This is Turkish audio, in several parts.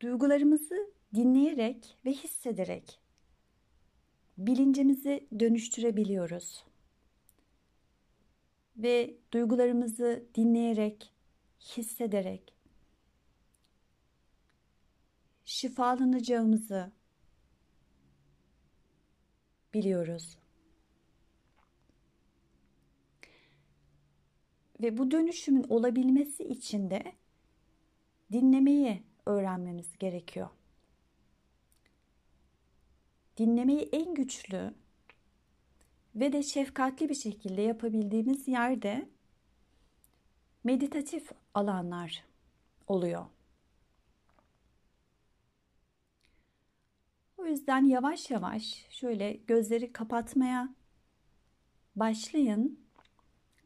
Duygularımızı dinleyerek ve hissederek bilincimizi dönüştürebiliyoruz. Ve duygularımızı dinleyerek, hissederek şifalanacağımızı biliyoruz. Ve bu dönüşümün olabilmesi için de dinlemeyi öğrenmemiz gerekiyor. Dinlemeyi en güçlü ve de şefkatli bir şekilde yapabildiğimiz yerde meditatif alanlar oluyor. O yüzden yavaş yavaş şöyle gözleri kapatmaya başlayın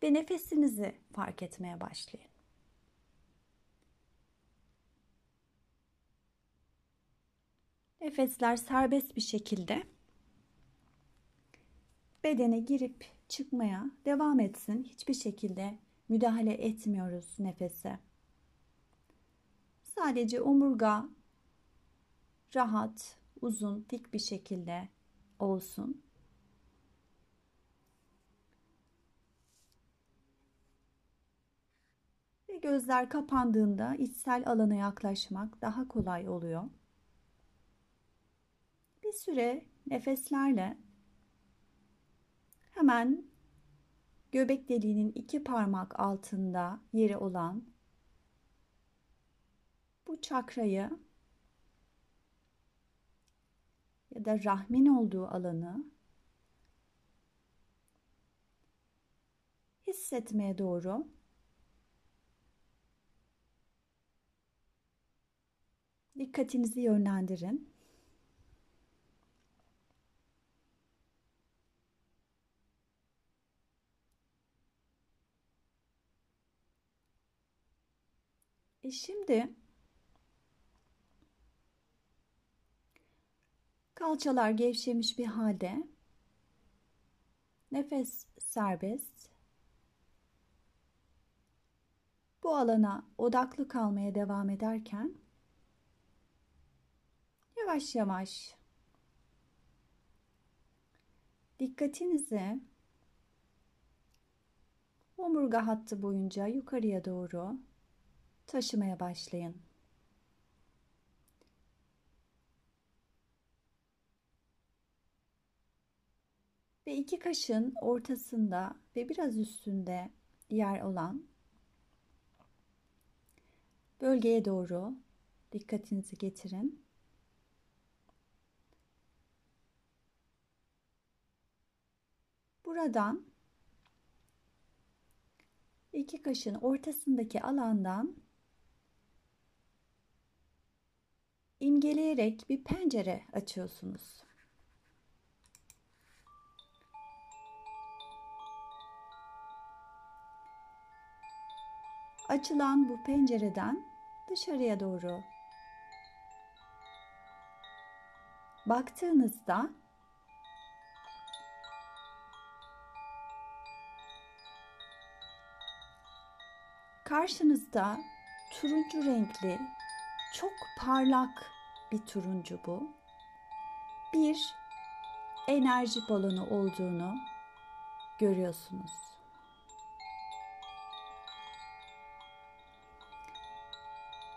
ve nefesinizi fark etmeye başlayın. Nefesler serbest bir şekilde bedene girip çıkmaya devam etsin. Hiçbir şekilde müdahale etmiyoruz nefese. Sadece omurga rahat, uzun, dik bir şekilde olsun. Ve gözler kapandığında içsel alana yaklaşmak daha kolay oluyor. Bir süre nefeslerle hemen göbek deliğinin iki parmak altında yeri olan bu çakrayı ya da rahmin olduğu alanı hissetmeye doğru dikkatinizi yönlendirin. Şimdi kalçalar gevşemiş bir halde nefes serbest. Bu alana odaklı kalmaya devam ederken yavaş yavaş dikkatinizi omurga hattı boyunca yukarıya doğru taşımaya başlayın. Ve iki kaşın ortasında ve biraz üstünde yer olan bölgeye doğru dikkatinizi getirin. Buradan iki kaşın ortasındaki alandan imgeleyerek bir pencere açıyorsunuz. Açılan bu pencereden dışarıya doğru baktığınızda karşınızda turuncu renkli çok parlak bir turuncu bu. Bir enerji balonu olduğunu görüyorsunuz.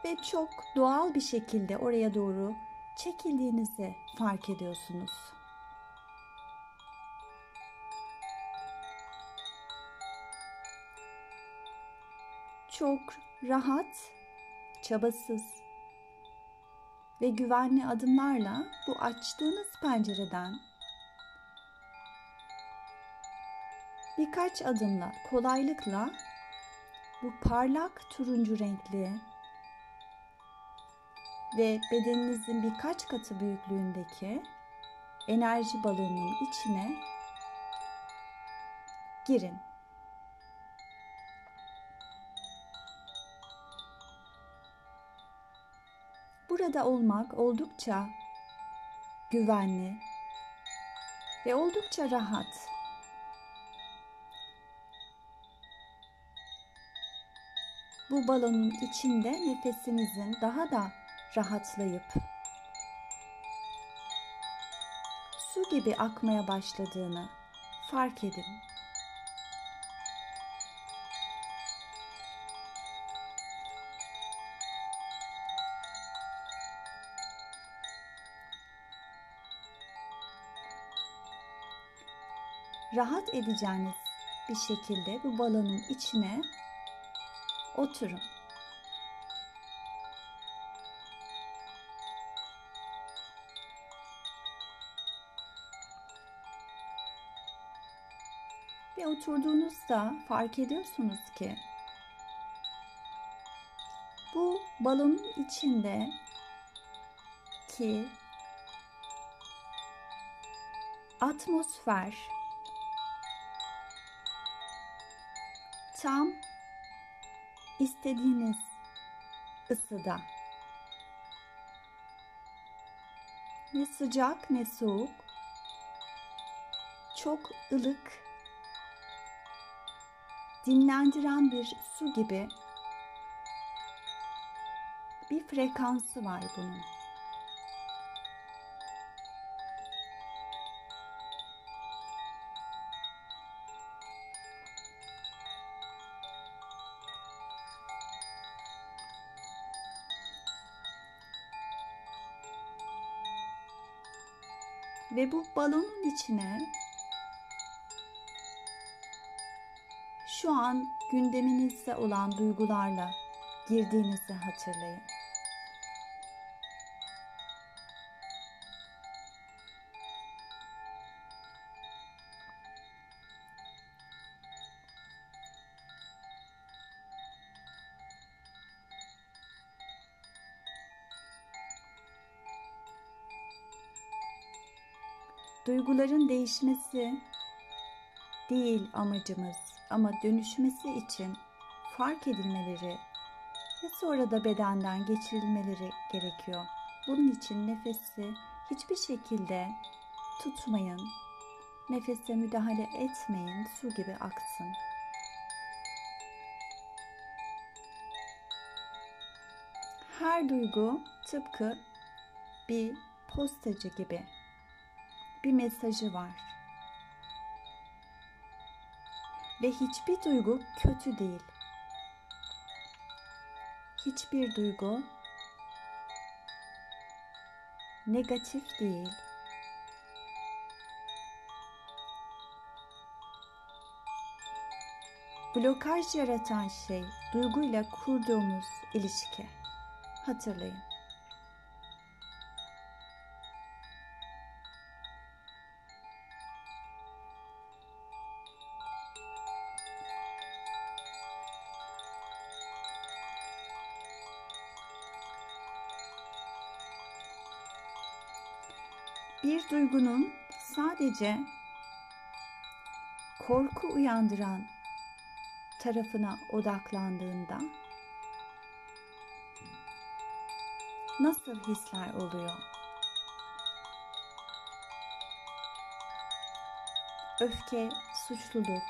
Ve çok doğal bir şekilde oraya doğru çekildiğinizi fark ediyorsunuz. Çok rahat, çabasız ve güvenli adımlarla bu açtığınız pencereden birkaç adımla kolaylıkla bu parlak turuncu renkli ve bedeninizin birkaç katı büyüklüğündeki enerji balonunun içine girin. Burada olmak oldukça güvenli ve oldukça rahat. Bu balonun içinde nefesinizin daha da rahatlayıp su gibi akmaya başladığını fark edin. Rahat edeceğiniz bir şekilde bu balonun içine oturun. Ve oturduğunuzda fark ediyorsunuz ki bu balonun içinde ki atmosfer tam istediğiniz ısıda. Ne sıcak ne soğuk. Çok ılık, dinlendiren bir su gibi bir frekansı var bunun. Ve bu balonun içine şu an gündeminizde olan duygularla girdiğinizi hatırlayın. Duyguların değişmesi değil amacımız ama dönüşmesi için fark edilmeleri ve sonra da bedenden geçirilmeleri gerekiyor. Bunun için nefesi hiçbir şekilde tutmayın. Nefese müdahale etmeyin. Su gibi aksın. Her duygu tıpkı bir postacı gibi bir mesajı var. Ve hiçbir duygu kötü değil. Hiçbir duygu negatif değil. Blokaj yaratan şey duyguyla kurduğumuz ilişki. Hatırlayın. Bir duygunun sadece korku uyandıran tarafına odaklandığında nasıl hisler oluyor? Öfke, suçluluk,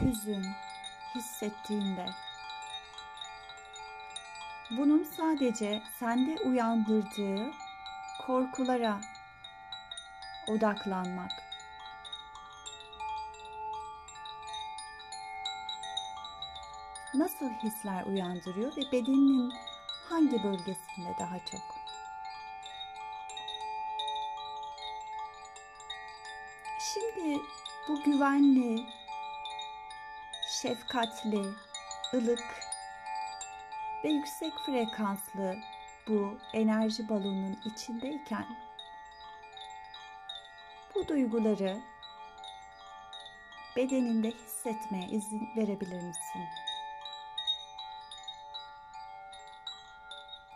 hüzün hissettiğinde bunun sadece sende uyandırdığı korkulara odaklanmak. Nasıl hisler uyandırıyor ve bedeninin hangi bölgesinde daha çok? Şimdi bu güvenli, şefkatli, ılık ve yüksek frekanslı bu enerji balonunun içindeyken bu duyguları bedeninde hissetmeye izin verebilir misin?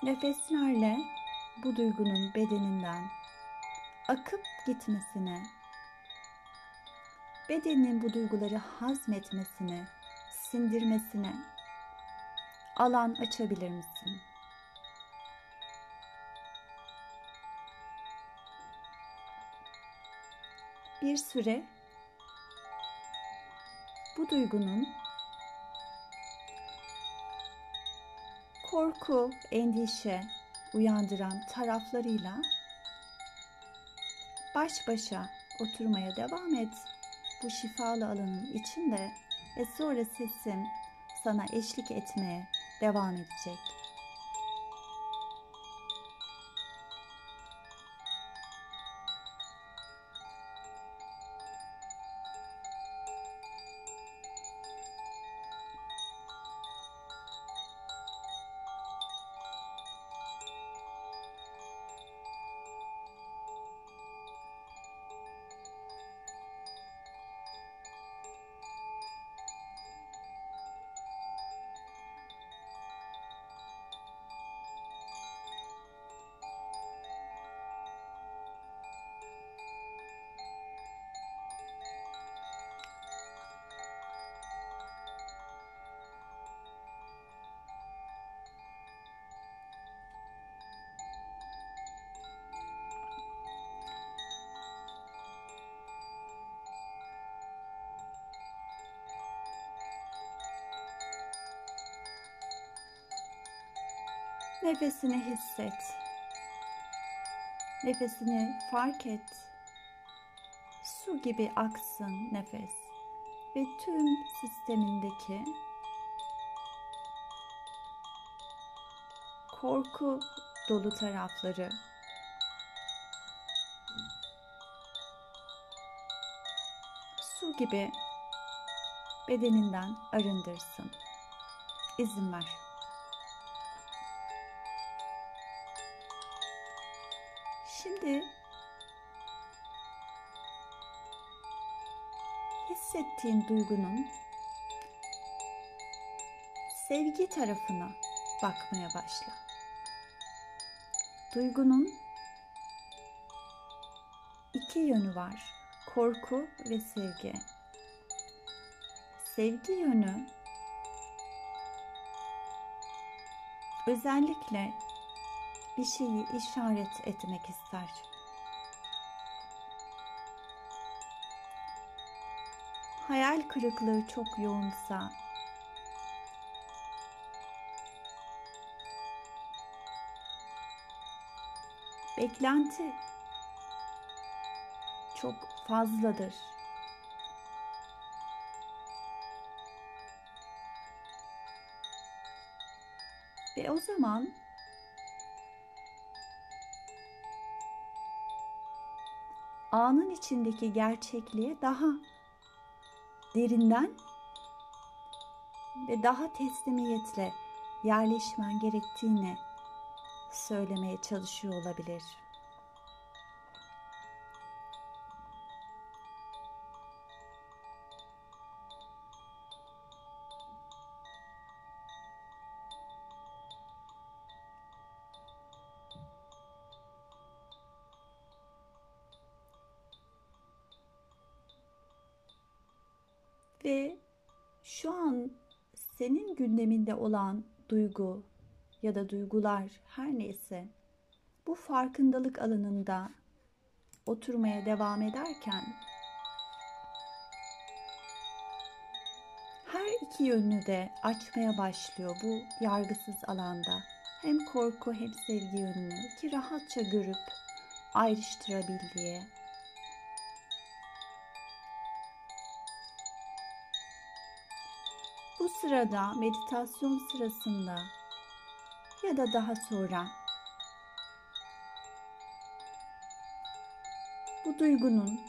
Nefeslerle bu duygunun bedeninden akıp gitmesine, bedenin bu duyguları hazmetmesine, sindirmesine alan açabilir misin? Bir süre bu duygunun korku, endişe uyandıran taraflarıyla baş başa oturmaya devam et. Bu şifalı alanın içinde ve sonra sesim sana eşlik etmeye devam edecek. Nefesini hisset. Nefesini fark et. Su gibi aksın nefes ve tüm sistemindeki korku dolu tarafları su gibi bedeninden arındırsın. İzin ver. Hissettiğin duygunun sevgi tarafına bakmaya başla. Duygunun iki yönü var. Korku ve sevgi. Sevgi yönü özellikle bir şeyi işaret etmek ister. Hayal kırıklığı çok yoğunsa beklenti çok fazladır. Ve o zaman anın içindeki gerçekliğe daha derinden ve daha teslimiyetle yerleşmen gerektiğini söylemeye çalışıyor olabilir. Gündeminde olan duygu ya da duygular her neyse bu farkındalık alanında oturmaya devam ederken her iki yönünü de açmaya başlıyor bu yargısız alanda. Hem korku hem sevgi yönünü ki rahatça görüp ayrıştırabildiği Bu sırada meditasyon sırasında ya da daha sonra bu duygunun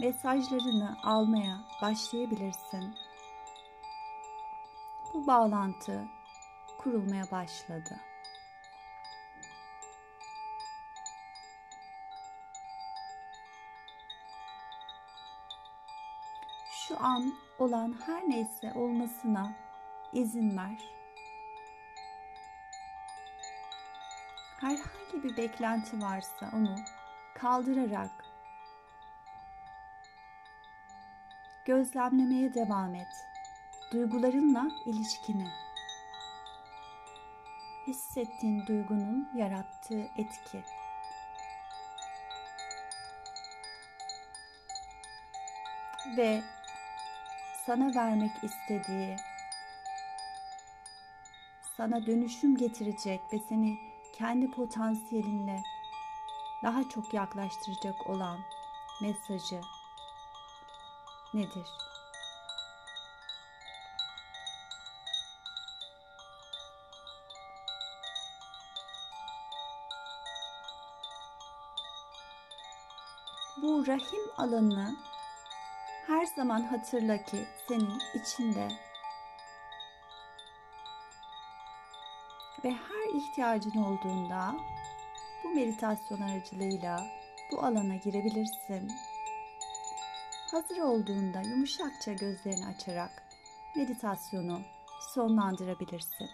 mesajlarını almaya başlayabilirsin. Bu bağlantı kurulmaya başladı. An olan her neyse olmasına izin ver. Herhangi bir beklenti varsa onu kaldırarak gözlemlemeye devam et. Duygularınla ilişkini. Hissettiğin duygunun yarattığı etki. Ve sana vermek istediği, sana dönüşüm getirecek ve seni kendi potansiyelinle daha çok yaklaştıracak olan mesajı nedir? Bu rahim alanını her zaman hatırla ki senin içinde ve her ihtiyacın olduğunda bu meditasyon aracılığıyla bu alana girebilirsin. Hazır olduğunda yumuşakça gözlerini açarak meditasyonu sonlandırabilirsin.